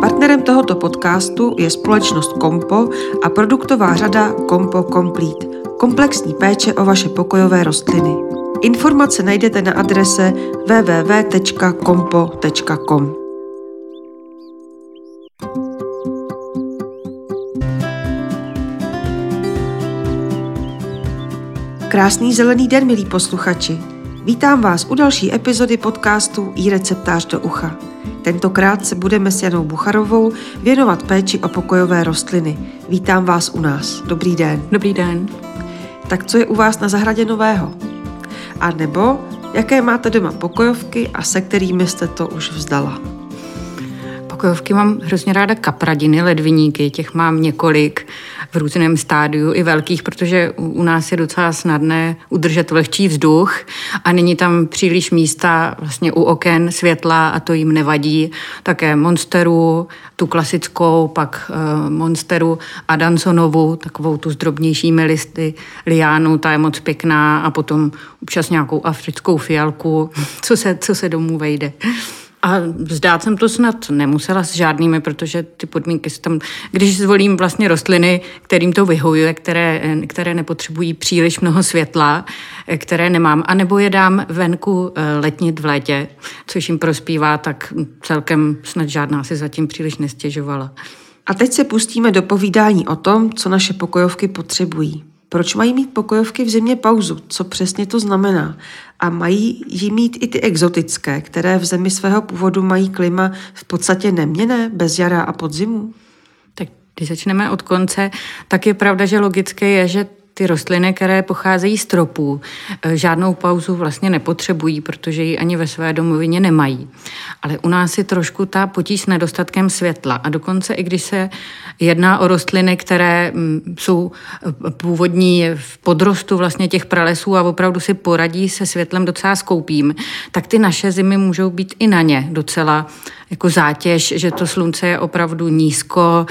Partnerem tohoto podcastu je společnost Kompo a produktová řada Kompo Complete. Komplexní péče o vaše pokojové rostliny. Informace najdete na adrese www.kompo.com. Krásný zelený den, milí posluchači. Vítám vás u další epizody podcastu i receptář do ucha. Tentokrát se budeme s Janou Bucharovou věnovat péči o pokojové rostliny. Vítám vás u nás. Dobrý den. Dobrý den. Tak co je u vás na zahradě nového? A nebo jaké máte doma pokojovky a se kterými jste to už vzdala? Pokojovky mám hrozně ráda kapradiny, ledviníky, těch mám několik v různém stádiu i velkých, protože u nás je docela snadné udržet vlhčí vzduch a není tam příliš místa vlastně u oken světla a to jim nevadí. Také Monsteru, tu klasickou, pak uh, Monsteru a Dansonovu, takovou tu s drobnějšími listy, liánu, ta je moc pěkná a potom občas nějakou africkou fialku, co se, co se domů vejde. A vzdát jsem to snad nemusela s žádnými, protože ty podmínky jsou tam, když zvolím vlastně rostliny, kterým to vyhovuje, které, které nepotřebují příliš mnoho světla, které nemám, anebo je dám venku eh, letnit v létě, což jim prospívá, tak celkem snad žádná si zatím příliš nestěžovala. A teď se pustíme do povídání o tom, co naše pokojovky potřebují. Proč mají mít pokojovky v zimě pauzu? Co přesně to znamená? A mají jí mít i ty exotické, které v zemi svého původu mají klima v podstatě neměné, bez jara a podzimu? Tak když začneme od konce, tak je pravda, že logické je, že ty rostliny, které pocházejí z tropů, eh, žádnou pauzu vlastně nepotřebují, protože ji ani ve své domovině nemají. Ale u nás je trošku ta potíž s nedostatkem světla a dokonce i když se jedná o rostliny, které mm, jsou eh, původní v podrostu vlastně těch pralesů a opravdu si poradí se světlem docela skoupím, tak ty naše zimy můžou být i na ně docela jako zátěž, že to slunce je opravdu nízko,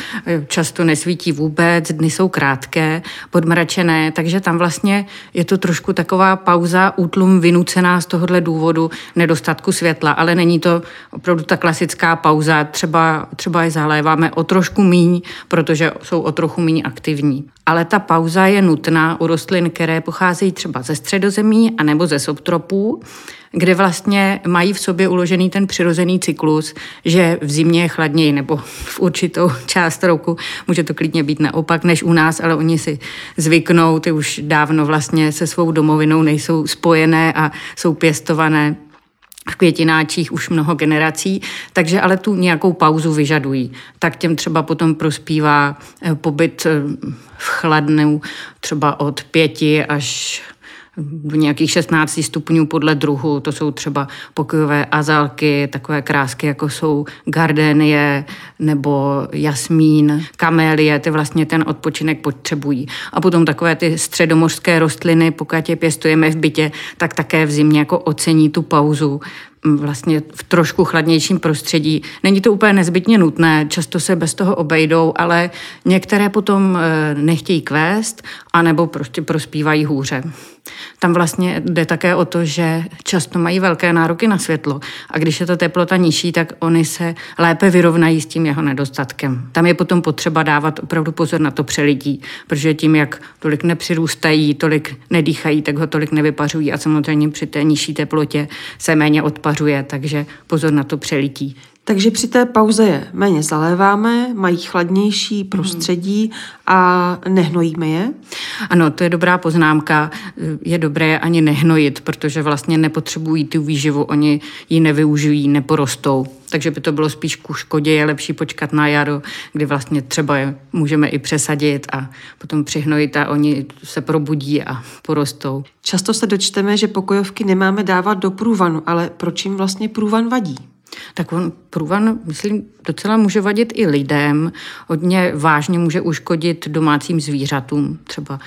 často nesvítí vůbec, dny jsou krátké, podmračené, takže tam vlastně je to trošku taková pauza, útlum vynucená z tohohle důvodu nedostatku světla, ale není to opravdu ta klasická pauza, třeba, třeba je zaléváme o trošku míň, protože jsou o trochu míň aktivní. Ale ta pauza je nutná u rostlin, které pocházejí třeba ze středozemí anebo ze subtropů, kde vlastně mají v sobě uložený ten přirozený cyklus, že v zimě je chladněji nebo v určitou část roku může to klidně být naopak než u nás, ale oni si zvyknou, ty už dávno vlastně se svou domovinou nejsou spojené a jsou pěstované v květináčích už mnoho generací, takže ale tu nějakou pauzu vyžadují. Tak těm třeba potom prospívá eh, pobyt eh, v chladnou třeba od pěti až do nějakých 16 stupňů podle druhu. To jsou třeba pokojové azalky, takové krásky, jako jsou gardénie nebo jasmín, kamélie, ty vlastně ten odpočinek potřebují. A potom takové ty středomořské rostliny, pokud je pěstujeme v bytě, tak také v zimě jako ocení tu pauzu, vlastně v trošku chladnějším prostředí. Není to úplně nezbytně nutné, často se bez toho obejdou, ale některé potom e, nechtějí kvést, anebo prostě prospívají hůře. Tam vlastně jde také o to, že často mají velké nároky na světlo a když je ta teplota nižší, tak oni se lépe vyrovnají s tím jeho nedostatkem. Tam je potom potřeba dávat opravdu pozor na to přelití, protože tím, jak tolik nepřirůstají, tolik nedýchají, tak ho tolik nevypařují a samozřejmě při té nižší teplotě se méně odpařuje, takže pozor na to přelití. Takže při té pauze je méně zaléváme, mají chladnější prostředí a nehnojíme je? Ano, to je dobrá poznámka. Je dobré ani nehnojit, protože vlastně nepotřebují tu výživu, oni ji nevyužijí, neporostou. Takže by to bylo spíš ku škodě, je lepší počkat na jaro, kdy vlastně třeba je můžeme i přesadit a potom přihnojit a oni se probudí a porostou. Často se dočteme, že pokojovky nemáme dávat do průvanu, ale proč jim vlastně průvan vadí? Tak on průvan, myslím, docela může vadit i lidem. Hodně vážně může uškodit domácím zvířatům. Třeba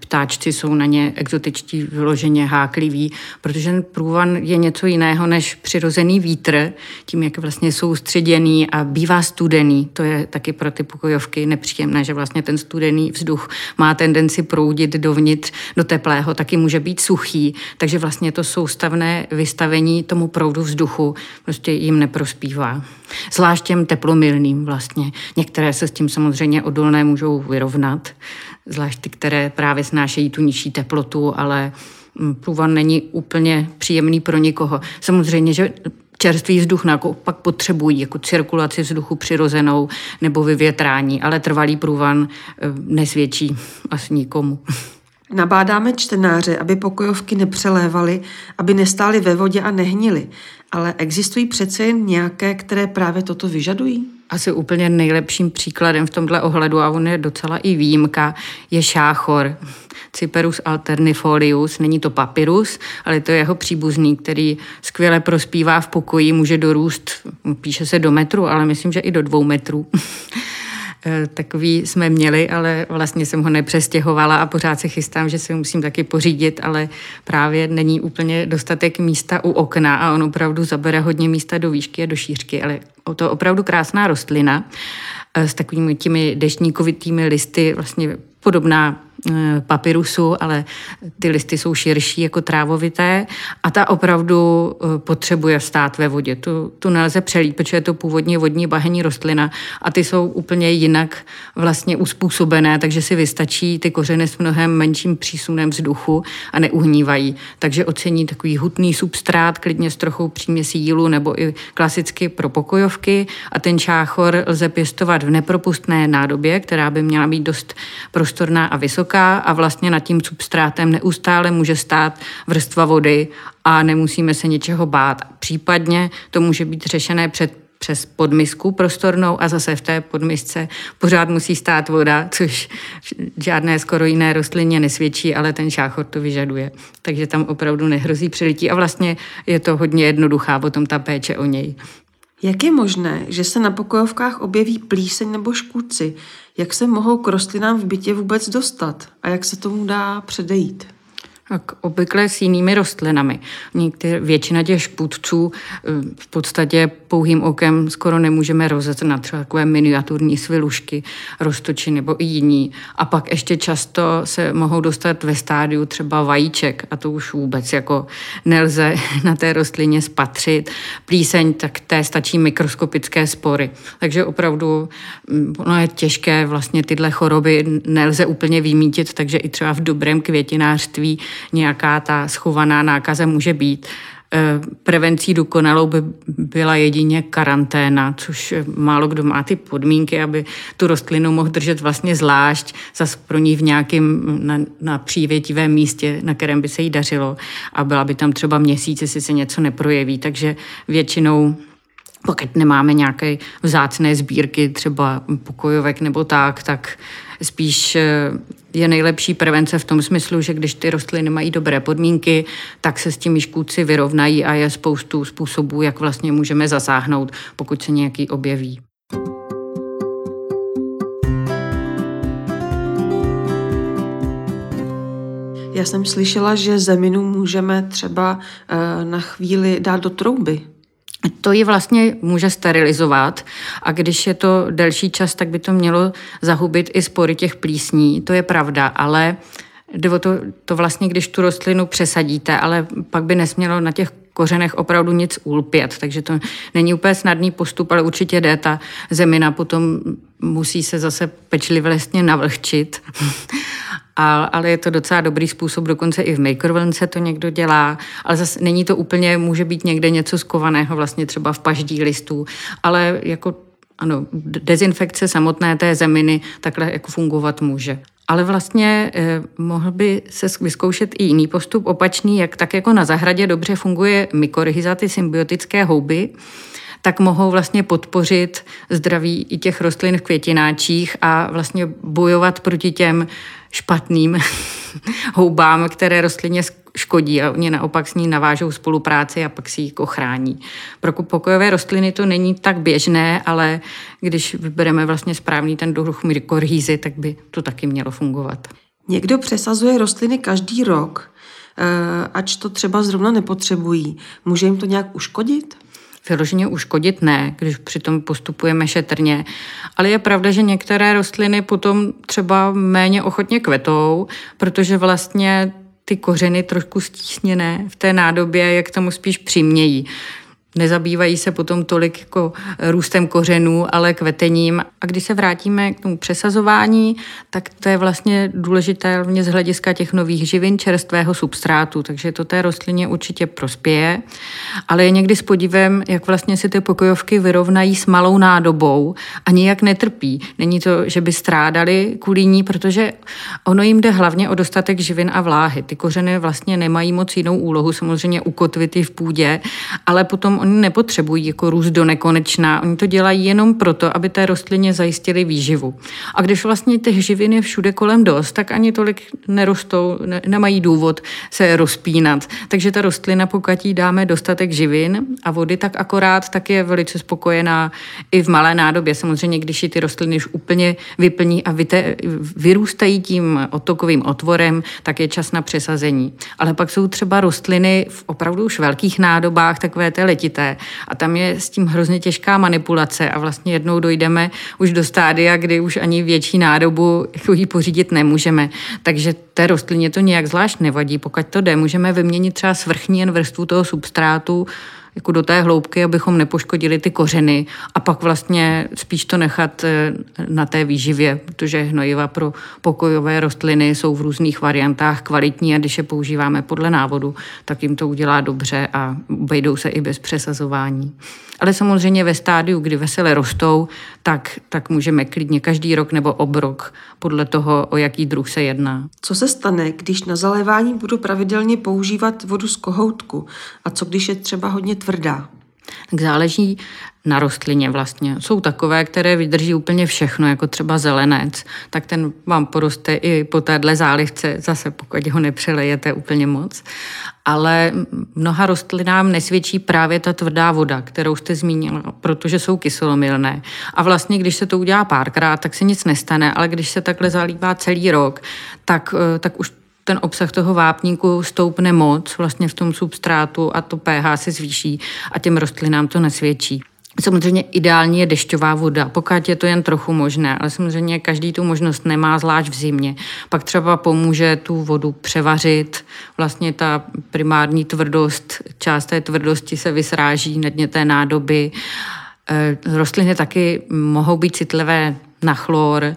ptáčci jsou na ně exotičtí vyloženě hákliví, protože ten průvan je něco jiného než přirozený vítr, tím, jak vlastně soustředěný a bývá studený. To je taky pro ty pokojovky nepříjemné, že vlastně ten studený vzduch má tendenci proudit dovnitř do teplého, taky může být suchý, takže vlastně to soustavné vystavení tomu proudu vzduchu prostě jim neprospívá. zvlášť těm teplomilným vlastně. Některé se s tím samozřejmě odolné můžou vyrovnat, zvlášť ty, které právě snášejí tu nižší teplotu, ale mm, průvan není úplně příjemný pro nikoho. Samozřejmě, že čerstvý vzduch pak potřebují jako cirkulaci vzduchu přirozenou nebo vyvětrání, ale trvalý průvan eh, nesvědčí asi nikomu. Nabádáme čtenáře, aby pokojovky nepřelévaly, aby nestály ve vodě a nehnily, ale existují přece jen nějaké, které právě toto vyžadují? Asi úplně nejlepším příkladem v tomhle ohledu, a on je docela i výjimka, je šáchor. Cyperus alternifolius. Není to papyrus, ale to je jeho příbuzný, který skvěle prospívá v pokoji, může dorůst, píše se do metru, ale myslím, že i do dvou metrů. Eh, takový jsme měli, ale vlastně jsem ho nepřestěhovala a pořád se chystám, že si ho musím taky pořídit, ale právě není úplně dostatek místa u okna a on opravdu zabere hodně místa do výšky a do šířky, ale to je opravdu krásná rostlina eh, s takovými těmi deštníkovitými listy, vlastně podobná Eh, papyrusu, ale ty listy jsou širší jako trávovité a ta opravdu eh, potřebuje stát ve vodě. Tu, tu nelze přelít, protože je to původně vodní bahenní rostlina a ty jsou úplně jinak vlastně uspůsobené, takže si vystačí ty kořeny s mnohem menším přísunem vzduchu a neuhnívají. Takže ocení takový hutný substrát, klidně s trochou příměsí jílu nebo i klasicky pro pokojovky a ten čáchor lze pěstovat v nepropustné nádobě, která by měla být dost prostorná a vysoká vysoká a vlastně nad tím substrátem neustále může stát vrstva vody a nemusíme se něčeho bát. Případně to může být řešené před přes podmisku prostornou a zase v té podmisce pořád musí stát voda, což žádné skoro jiné rostlině nesvědčí, ale ten šáchor to vyžaduje. Takže tam opravdu nehrozí přilití a vlastně je to hodně jednoduchá potom ta péče o něj. Jak je možné, že se na pokojovkách objeví plíseň nebo škůdci? Jak se mohou k rostlinám v bytě vůbec dostat? A jak se tomu dá předejít? Tak obvykle s jinými rostlinami. Některé, většina těch špůdců eh, v podstatě pouhým okem skoro nemůžeme rozeznat, třeba takové miniaturní svilušky, roztoči nebo i jiní. A pak ještě často se mohou dostat ve stádiu třeba vajíček a to už vůbec jako nelze na té rostlině spatřit. Plíseň, tak té stačí mikroskopické spory. Takže opravdu mm, ono je těžké, vlastně tyhle choroby nelze úplně vymítit, takže i třeba v dobrém květinářství nějaká ta schovaná nákaza může být. Eh, prevencí dokonalou by byla jedině karanténa, což málo kdo má ty podmínky, aby tu rostlinu mohl držet vlastně zvlášť, zas pro ní v nějakém na, na přívětivém místě, na kterém by se jí dařilo a byla by tam třeba měsíc, jestli se něco neprojeví. Takže většinou pokud nemáme nějaké vzácné sbírky, třeba pokojovek nebo tak, tak spíš eh, je nejlepší prevence v tom smyslu, že když ty rostliny mají dobré podmínky, tak se s těmi škůdci vyrovnají a je spoustu způsobů, jak vlastně můžeme zasáhnout, pokud se nějaký objeví. Já jsem slyšela, že zeminu můžeme třeba eh, na chvíli dát do trouby. To ji vlastně může sterilizovat a když je to delší čas, tak by to mělo zahubit i spory těch plísní. To je pravda, ale to, to vlastně, když tu rostlinu přesadíte, ale pak by nesmělo na těch kořenech opravdu nic ulpět, takže to není úplně snadný postup, ale určitě jde. Ta zemina potom musí se zase pečlivě vlastně navlhčit a, ale je to docela dobrý způsob, dokonce i v mikrovlnce to někdo dělá, ale zase není to úplně, může být někde něco skovaného, vlastně třeba v paždí listů, ale jako ano, dezinfekce samotné té zeminy takhle jako fungovat může. Ale vlastně eh, mohl by se vyzkoušet i jiný postup opačný, jak tak jako na zahradě dobře funguje mykorhiza, ty symbiotické houby, tak mohou vlastně podpořit zdraví i těch rostlin v květináčích a vlastně bojovat proti těm špatným houbám, které rostlině škodí a oni naopak s ní navážou spolupráci a pak si ji ochrání. Pro pokojové rostliny to není tak běžné, ale když vybereme vlastně správný ten druh mykorhýzy, tak by to taky mělo fungovat. Někdo přesazuje rostliny každý rok, eh, ač to třeba zrovna nepotřebují. Může jim to nějak uškodit? Vyloženě uškodit ne, když přitom postupujeme šetrně. Ale je pravda, že některé rostliny potom třeba méně ochotně kvetou, protože vlastně ty kořeny trošku stísněné v té nádobě, jak tomu spíš přimějí. Nezabývají se potom tolik jako růstem kořenů, ale kvetením. A když se vrátíme k tomu přesazování, tak to je vlastně důležité hlavně z hlediska těch nových živin čerstvého substrátu, takže to té rostlině určitě prospěje. Ale je někdy s podívem, jak vlastně si ty pokojovky vyrovnají s malou nádobou a nijak netrpí. Není to, že by strádali kvůli ní, protože ono jim jde hlavně o dostatek živin a vláhy. Ty kořeny vlastně nemají moc jinou úlohu, samozřejmě ukotvit v půdě, ale potom oni nepotřebují jako růst do nekonečna. Oni to dělají jenom proto, aby té rostlině zajistili výživu. A když vlastně těch živin je všude kolem dost, tak ani tolik nerostou, ne, nemají důvod se rozpínat. Takže ta rostlina, pokud jí dáme dostatek živin a vody, tak akorát tak je velice spokojená i v malé nádobě. Samozřejmě, když ji ty rostliny už úplně vyplní a vyte, vyrůstají tím otokovým otvorem, tak je čas na přesazení. Ale pak jsou třeba rostliny v opravdu už velkých nádobách, takové té letité. A tam je s tím hrozně těžká manipulace a vlastně jednou dojdeme už do stádia, kdy už ani větší nádobu jako ji pořídit nemůžeme. Takže té rostlině to nějak zvlášť nevadí. Pokud to jde, můžeme vyměnit třeba svrchní jen vrstvu toho substrátu jako do té hloubky, abychom nepoškodili ty kořeny a pak vlastně spíš to nechat eh, na té výživě, protože hnojiva pro pokojové rostliny jsou v různých variantách kvalitní a když je používáme podle návodu, tak jim to udělá dobře a vejdou se i bez přesazování. Ale samozřejmě ve stádiu, kdy vesele rostou, tak, tak můžeme klidně každý rok nebo obrok podle toho, o jaký druh se jedná. Co se stane, když na zalévání budu pravidelně používat vodu z kohoutku? A co když je třeba hodně tvrdá? Tak záleží na rostlině vlastně. Jsou takové, které vydrží úplně všechno, jako třeba zelenec, tak ten vám poroste i po téhle zálivce, zase pokud ho nepřelejete úplně moc. Ale mnoha rostlinám nesvědčí právě ta tvrdá voda, kterou jste zmínila, protože jsou kyselomilné. A vlastně, když se to udělá párkrát, tak se nic nestane, ale když se takhle zalívá celý rok, tak, eh, tak už ten obsah toho vápníku stoupne moc vlastně v tom substrátu a to pH se zvýší a těm rostlinám to nesvědčí. Samozřejmě ideální je dešťová voda, pokud je to jen trochu možné, ale samozřejmě každý tu možnost nemá, zvlášť v zimě. Pak třeba pomůže tu vodu převařit, vlastně ta primární tvrdost, část té tvrdosti se vysráží na dně té nádoby. E, rostliny taky mohou být citlivé na chlor,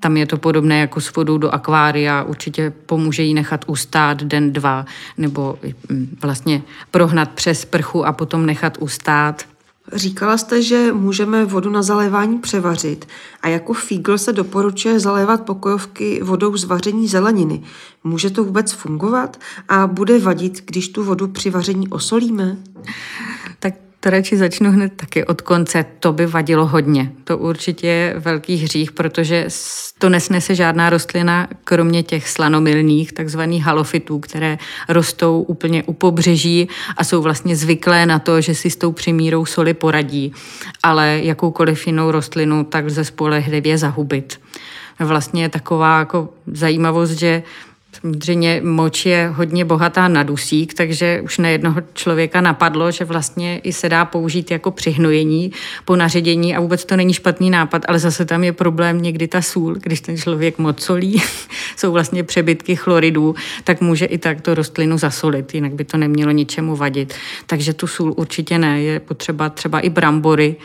tam je to podobné jako s vodou do akvária, určitě pomůže jí nechat ustát den, dva, nebo mm, vlastně prohnat přes prchu a potom nechat ustát. Říkala jste, že můžeme vodu na zalévání převařit a jako fígl se doporučuje zalévat pokojovky vodou z vaření zeleniny. Může to vůbec fungovat a bude vadit, když tu vodu při vaření osolíme? Tak to radši začnu hned taky od konce. To by vadilo hodně. To určitě je velký hřích, protože to nesnese žádná rostlina, kromě těch slanomilných, takzvaných halofitů, které rostou úplně u pobřeží a jsou vlastně zvyklé na to, že si s tou přimírou soli poradí. Ale jakoukoliv jinou rostlinu tak lze spolehlivě zahubit. Vlastně je taková jako zajímavost, že Samozřejmě moč je hodně bohatá na dusík, takže už na jednoho člověka napadlo, že vlastně i se dá použít jako přihnojení po naředění a vůbec to není špatný nápad, ale zase tam je problém někdy ta sůl, když ten člověk moc solí, jsou vlastně přebytky chloridů, tak může i tak to rostlinu zasolit, jinak by to nemělo ničemu vadit. Takže tu sůl určitě ne, je potřeba třeba i brambory,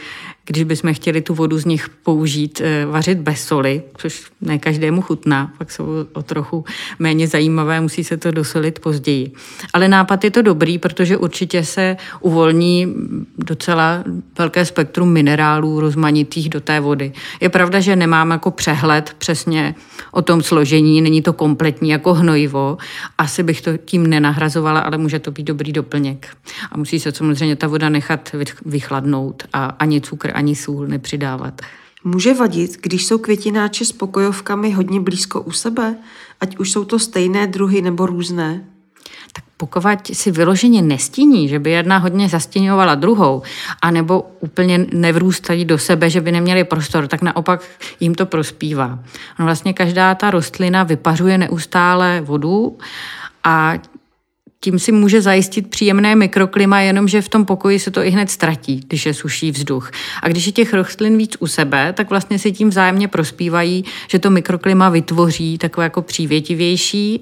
když bychom chtěli tu vodu z nich použít, eh, vařit bez soli, což ne každému chutná, pak jsou o trochu méně zajímavé, musí se to dosolit později. Ale nápad je to dobrý, protože určitě se uvolní docela velké spektrum minerálů rozmanitých do té vody. Je pravda, že nemám jako přehled přesně o tom složení, není to kompletní jako hnojivo, asi bych to tím nenahrazovala, ale může to být dobrý doplněk. A musí se samozřejmě ta voda nechat vychladnout a ani cukr, ani sůl nepřidávat. Může vadit, když jsou květináče s pokojovkami hodně blízko u sebe, ať už jsou to stejné druhy nebo různé? Tak pokud si vyloženě nestíní, že by jedna hodně zastěňovala druhou, anebo úplně nevrůstají do sebe, že by neměli prostor, tak naopak jim to prospívá. No vlastně každá ta rostlina vypařuje neustále vodu a tím si může zajistit příjemné mikroklima, jenomže v tom pokoji se to i hned ztratí, když je suší vzduch. A když je těch rostlin víc u sebe, tak vlastně si tím vzájemně prospívají, že to mikroklima vytvoří takové jako přívětivější.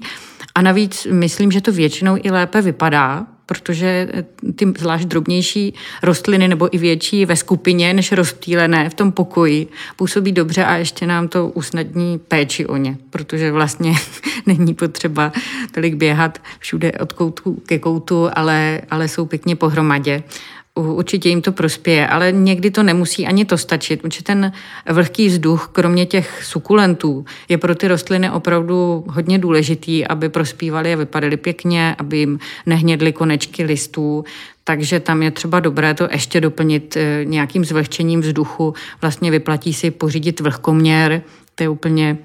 A navíc myslím, že to většinou i lépe vypadá, protože ty zvlášť drobnější rostliny nebo i větší ve skupině než rozptýlené v tom pokoji působí dobře a ještě nám to usnadní péči o ně, protože vlastně není potřeba tolik běhat všude od koutu ke koutu, ale, ale jsou pěkně pohromadě určitě jim to prospěje, ale někdy to nemusí ani to stačit, protože ten vlhký vzduch, kromě těch sukulentů, je pro ty rostliny opravdu hodně důležitý, aby prospívaly a vypadaly pěkně, aby jim nehnědly konečky listů, takže tam je třeba dobré to ještě doplnit eh, nějakým zvlhčením vzduchu. Vlastně vyplatí si pořídit vlhkoměr, to je úplně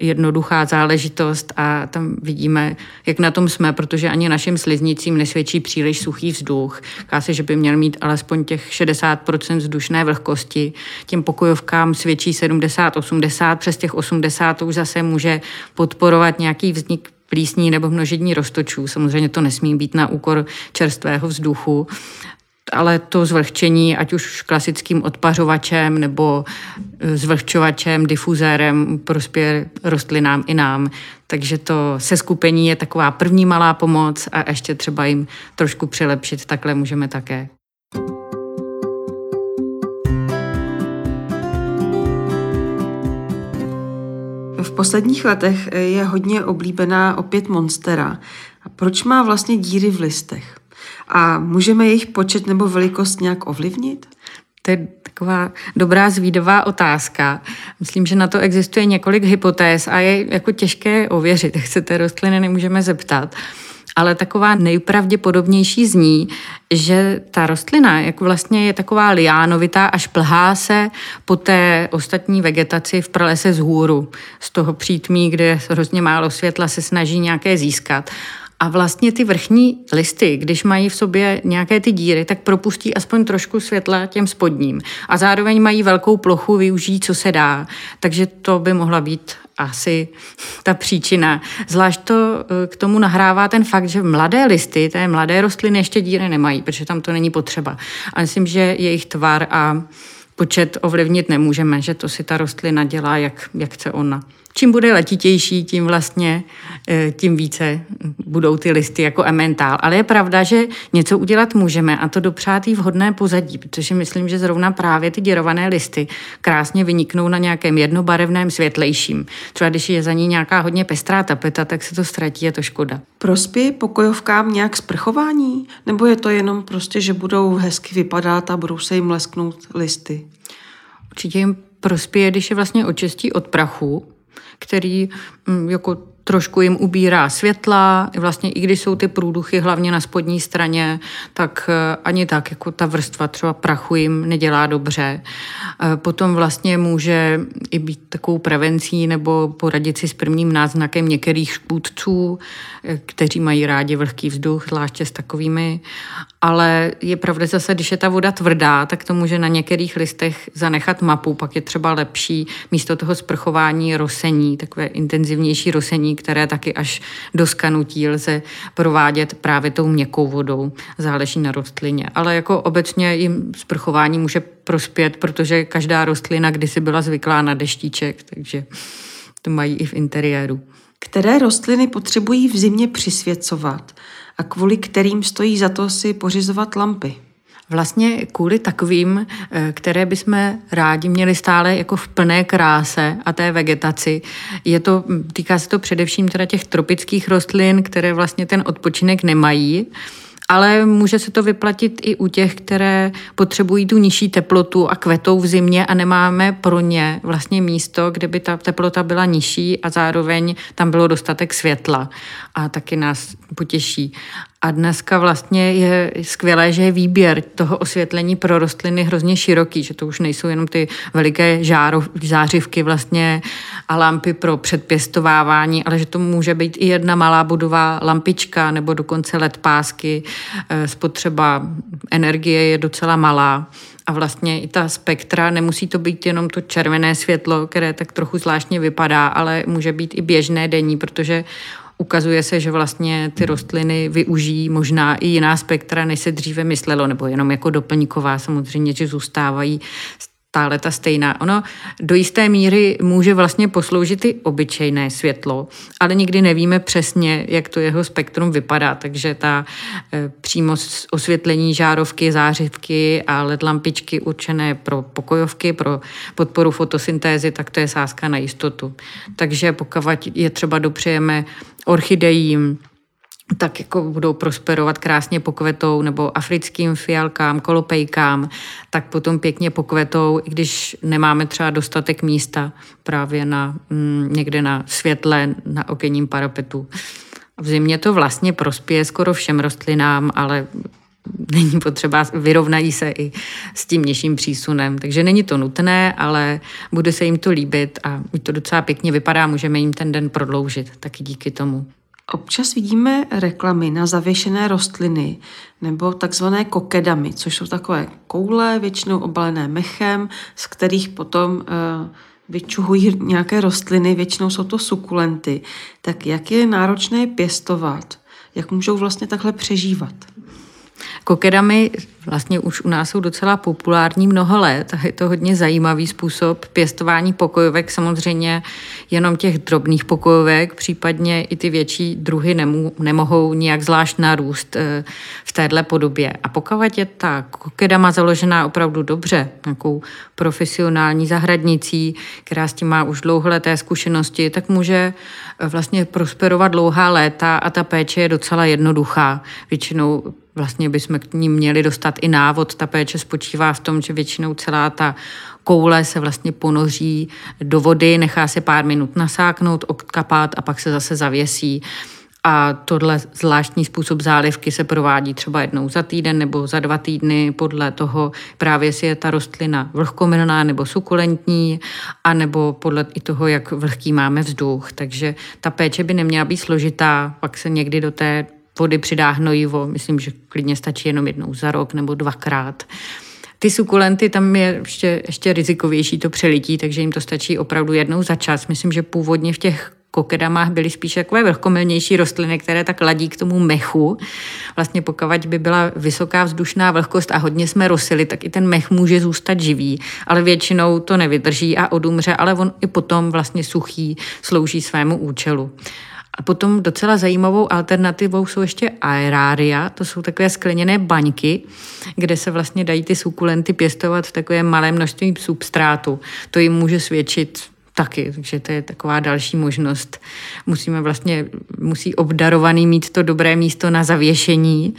jednoduchá záležitost a tam vidíme, jak na tom jsme, protože ani našim sliznicím nesvědčí příliš suchý vzduch. Ká se, že by měl mít alespoň těch 60% vzdušné vlhkosti. Těm pokojovkám svědčí 70-80, přes těch 80 už zase může podporovat nějaký vznik plísní nebo množení roztočů. Samozřejmě to nesmí být na úkor čerstvého vzduchu ale to zvlhčení, ať už klasickým odpařovačem nebo e, zvlhčovačem, difuzérem, prospěje rostlinám i nám. Takže to seskupení je taková první malá pomoc a ještě třeba jim trošku přilepšit, takhle můžeme také. V posledních letech je hodně oblíbená opět Monstera. A proč má vlastně díry v listech? A můžeme jejich počet nebo velikost nějak ovlivnit? To je taková dobrá zvídová otázka. Myslím, že na to existuje několik hypotéz a je jako těžké ověřit. Chcete rostliny, nemůžeme zeptat. Ale taková nejpravděpodobnější zní, že ta rostlina jak vlastně je taková liánovitá až plhá se po té ostatní vegetaci v pralese z hůru. Z toho přítmí, kde hrozně málo světla se snaží nějaké získat. A vlastně ty vrchní listy, když mají v sobě nějaké ty díry, tak propustí aspoň trošku světla těm spodním. A zároveň mají velkou plochu, využijí, co se dá. Takže to by mohla být asi ta příčina. Zvlášť to eh, k tomu nahrává ten fakt, že mladé listy, té mladé rostliny ještě díry nemají, protože tam to není potřeba. A myslím, že jejich tvar a počet ovlivnit nemůžeme, že to si ta rostlina dělá, jak, jak chce ona čím bude letitější, tím vlastně, eh, tím více budou ty listy jako ementál. Ale je pravda, že něco udělat můžeme a to dopřát jí vhodné pozadí, protože myslím, že zrovna právě ty děrované listy krásně vyniknou na nějakém jednobarevném světlejším. Třeba když je za ní nějaká hodně pestrá tapeta, tak se to ztratí, je to škoda. Prospěje pokojovkám nějak sprchování? Nebo je to jenom prostě, že budou hezky vypadat a budou se jim lesknout listy? Určitě jim prospěje, když je vlastně očistí od prachu, který mm, jako trošku jim ubírá světla, vlastně i když jsou ty průduchy hlavně na spodní straně, tak eh, ani tak, jako ta vrstva třeba prachu jim nedělá dobře. Eh, potom vlastně může i být takovou prevencí nebo poradit si s prvním náznakem některých škůdců, eh, kteří mají rádi vlhký vzduch, zvláště s takovými. Ale je pravda zase, když je ta voda tvrdá, tak to může na některých listech zanechat mapu, pak je třeba lepší místo toho sprchování rosení, takové intenzivnější rosení, které taky až do skanutí lze provádět právě tou měkkou vodou. Záleží na rostlině. Ale jako obecně jim sprchování může prospět, protože každá rostlina kdysi byla zvyklá na deštíček, takže to mají i v interiéru. Které rostliny potřebují v zimě přisvěcovat a kvůli kterým stojí za to si pořizovat lampy? Vlastně kvůli takovým, eh, které bychom rádi měli stále jako v plné kráse a té vegetaci. Je to, týká se to především teda těch tropických rostlin, které vlastně ten odpočinek nemají ale může se to vyplatit i u těch, které potřebují tu nižší teplotu a kvetou v zimě a nemáme pro ně vlastně místo, kde by ta teplota byla nižší a zároveň tam bylo dostatek světla a taky nás potěší. A dneska vlastně je skvělé, že je výběr toho osvětlení pro rostliny hrozně široký, že to už nejsou jenom ty veliké žáro, zářivky vlastně a lampy pro předpěstovávání, ale že to může být i jedna malá budová lampička nebo dokonce LED pásky. Eh, spotřeba energie je docela malá. A vlastně i ta spektra, nemusí to být jenom to červené světlo, které tak trochu zvláštně vypadá, ale může být i běžné denní, protože ukazuje se, že vlastně ty rostliny využijí možná i jiná spektra, než se dříve myslelo, nebo jenom jako doplňková samozřejmě, že zůstávají stále ta stejná. Ono do jisté míry může vlastně posloužit i obyčejné světlo, ale nikdy nevíme přesně, jak to jeho spektrum vypadá, takže ta e, přímo osvětlení žárovky, zářivky a LED lampičky určené pro pokojovky, pro podporu fotosyntézy, tak to je sázka na jistotu. Takže pokud je třeba dopřejeme orchidejím, tak jako budou prosperovat krásně pokvetou, nebo africkým fialkám, kolopejkám, tak potom pěkně pokvetou, i když nemáme třeba dostatek místa právě na, mm, někde na světle, na okenním parapetu. V zimě to vlastně prospěje skoro všem rostlinám, ale není potřeba, vyrovnají se i s tím nižším přísunem. Takže není to nutné, ale bude se jim to líbit a to docela pěkně vypadá, můžeme jim ten den prodloužit taky díky tomu. Občas vidíme reklamy na zavěšené rostliny nebo takzvané kokedamy, což jsou takové koule, většinou obalené mechem, z kterých potom uh, vyčuhují nějaké rostliny, většinou jsou to sukulenty. Tak jak je náročné pěstovat? Jak můžou vlastně takhle přežívat? Kokedamy vlastně už u nás jsou docela populární mnoho let je to hodně zajímavý způsob pěstování pokojovek, samozřejmě jenom těch drobných pokojovek, případně i ty větší druhy nemů, nemohou nijak zvlášť narůst eh, v téhle podobě. A pokud je ta kokedama založená opravdu dobře, nějakou profesionální zahradnicí, která s tím má už dlouholeté zkušenosti, tak může eh, vlastně prosperovat dlouhá léta a ta péče je docela jednoduchá. Většinou vlastně bychom k ní měli dostat i návod. Ta péče spočívá v tom, že většinou celá ta koule se vlastně ponoří do vody, nechá se pár minut nasáknout, odkapat a pak se zase zavěsí. A tohle zvláštní způsob zálivky se provádí třeba jednou za týden nebo za dva týdny podle toho právě, jestli je ta rostlina vlhkomilná nebo sukulentní, a nebo podle i toho, jak vlhký máme vzduch. Takže ta péče by neměla být složitá, pak se někdy do té vody přidá hnojivo, myslím, že klidně stačí jenom jednou za rok nebo dvakrát. Ty sukulenty, tam je ještě, ještě rizikovější to přelití, takže jim to stačí opravdu jednou za čas. Myslím, že původně v těch kokedamách byly spíš takové vlhkomilnější rostliny, které tak ladí k tomu mechu. Vlastně pokud by byla vysoká vzdušná vlhkost a hodně jsme rosili, tak i ten mech může zůstat živý, ale většinou to nevydrží a odumře, ale on i potom vlastně suchý slouží svému účelu. A potom docela zajímavou alternativou jsou ještě aerária, to jsou takové skleněné baňky, kde se vlastně dají ty sukulenty pěstovat v takovém malém množství substrátu. To jim může svědčit taky, takže to je taková další možnost. Musíme vlastně, musí obdarovaný mít to dobré místo na zavěšení,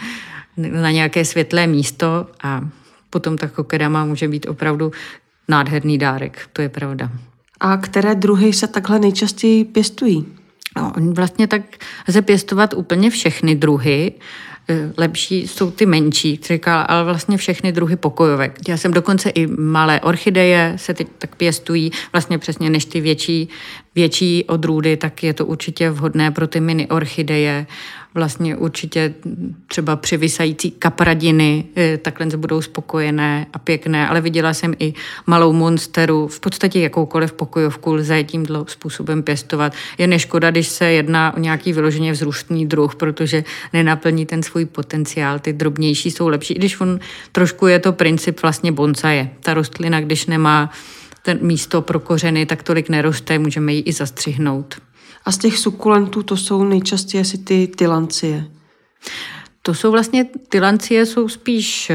na nějaké světlé místo a potom ta kokedama může být opravdu nádherný dárek, to je pravda. A které druhy se takhle nejčastěji pěstují? No, vlastně tak lze pěstovat úplně všechny druhy. E, lepší jsou ty menší, říkala, ale vlastně všechny druhy pokojovek. Já jsem dokonce i malé orchideje se teď tak pěstují, vlastně přesně než ty větší, větší odrůdy, tak je to určitě vhodné pro ty mini orchideje vlastně určitě třeba přivysající kapradiny eh, takhle budou spokojené a pěkné, ale viděla jsem i malou monsteru, v podstatě jakoukoliv pokojovku lze tímto způsobem pěstovat. Je neškoda, když se jedná o nějaký vyloženě vzrůstný druh, protože nenaplní ten svůj potenciál. Ty drobnější jsou lepší, i když on trošku je to princip vlastně bonsaje. Ta rostlina, když nemá ten místo pro kořeny, tak tolik neroste, můžeme ji i zastřihnout. A z těch sukulentů to jsou nejčastěji asi ty tylancie. To jsou vlastně, tylancie jsou spíš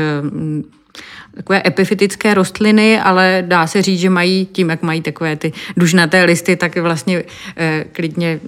takové epifitické rostliny, ale dá se říct, že mají tím, jak mají takové ty dužnaté listy, tak vlastně eh, klidně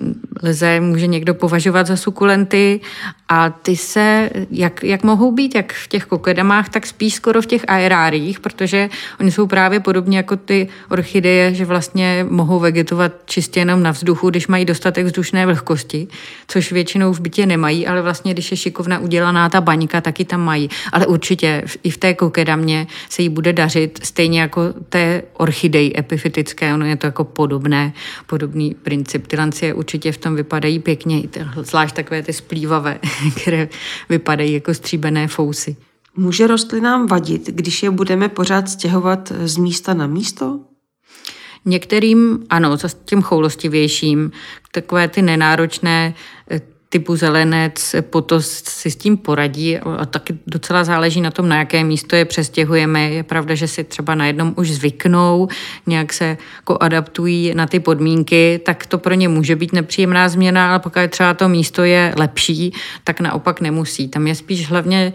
lze může někdo považovat za sukulenty a ty se, jak, jak mohou být, jak v těch kokedamách, tak spíš skoro v těch aeráriích, protože oni jsou právě podobně jako ty orchideje, že vlastně mohou vegetovat čistě jenom na vzduchu, když mají dostatek vzdušné vlhkosti, což většinou v bytě nemají, ale vlastně, když je šikovna udělaná ta baňka, taky tam mají. Ale určitě i v té kokedamě rostlině se jí bude dařit, stejně jako té orchidei epifitické, ono je to jako podobné, podobný princip. Ty lancie určitě v tom vypadají pěkně, zvlášť takové ty splývavé, které vypadají jako stříbené fousy. Může rostlinám vadit, když je budeme pořád stěhovat z místa na místo? Některým ano, za tím choulostivějším, takové ty nenáročné typu zelenec, potos si s tím poradí a taky docela záleží na tom, na jaké místo je přestěhujeme. Je pravda, že si třeba na jednom už zvyknou, nějak se jako adaptují na ty podmínky, tak to pro ně může být nepříjemná změna, ale pokud třeba to místo je lepší, tak naopak nemusí. Tam je spíš hlavně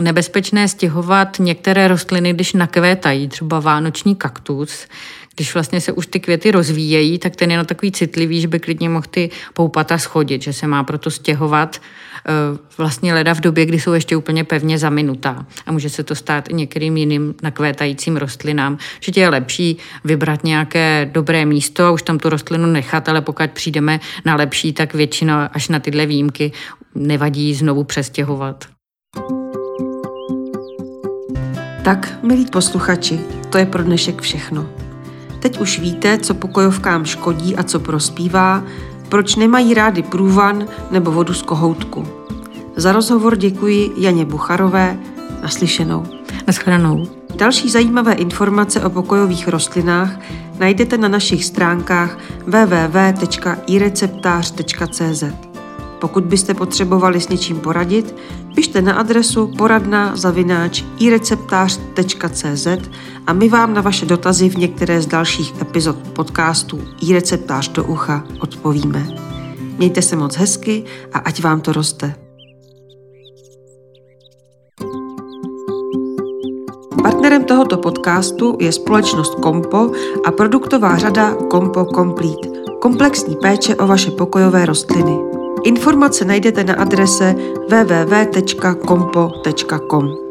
nebezpečné stěhovat některé rostliny, když nakvétají, třeba vánoční kaktus, když vlastně se už ty květy rozvíjejí, tak ten je na takový citlivý, že by klidně mohl ty poupata schodit, že se má proto stěhovat eh, vlastně leda v době, kdy jsou ještě úplně pevně zaminutá. A může se to stát i některým jiným nakvétajícím rostlinám. Že je lepší vybrat nějaké dobré místo a už tam tu rostlinu nechat, ale pokud přijdeme na lepší, tak většina až na tyhle výjimky nevadí znovu přestěhovat. Tak, milí posluchači, to je pro dnešek všechno. Teď už víte, co pokojovkám škodí a co prospívá, proč nemají rády průvan nebo vodu z kohoutku. Za rozhovor děkuji Janě Bucharové. Naslyšenou. Naschledanou. Další zajímavé informace o pokojových rostlinách najdete na našich stránkách www.ireceptář.cz. Pokud byste potřebovali s něčím poradit, pište na adresu poradna zavináč ireceptář.cz a my vám na vaše dotazy v některé z dalších epizod podcastu iReceptář do ucha odpovíme. Mějte se moc hezky a ať vám to roste. Partnerem tohoto podcastu je společnost Kompo a produktová řada Kompo Complete, komplexní péče o vaše pokojové rostliny. Informace najdete na adrese www.kompo.com.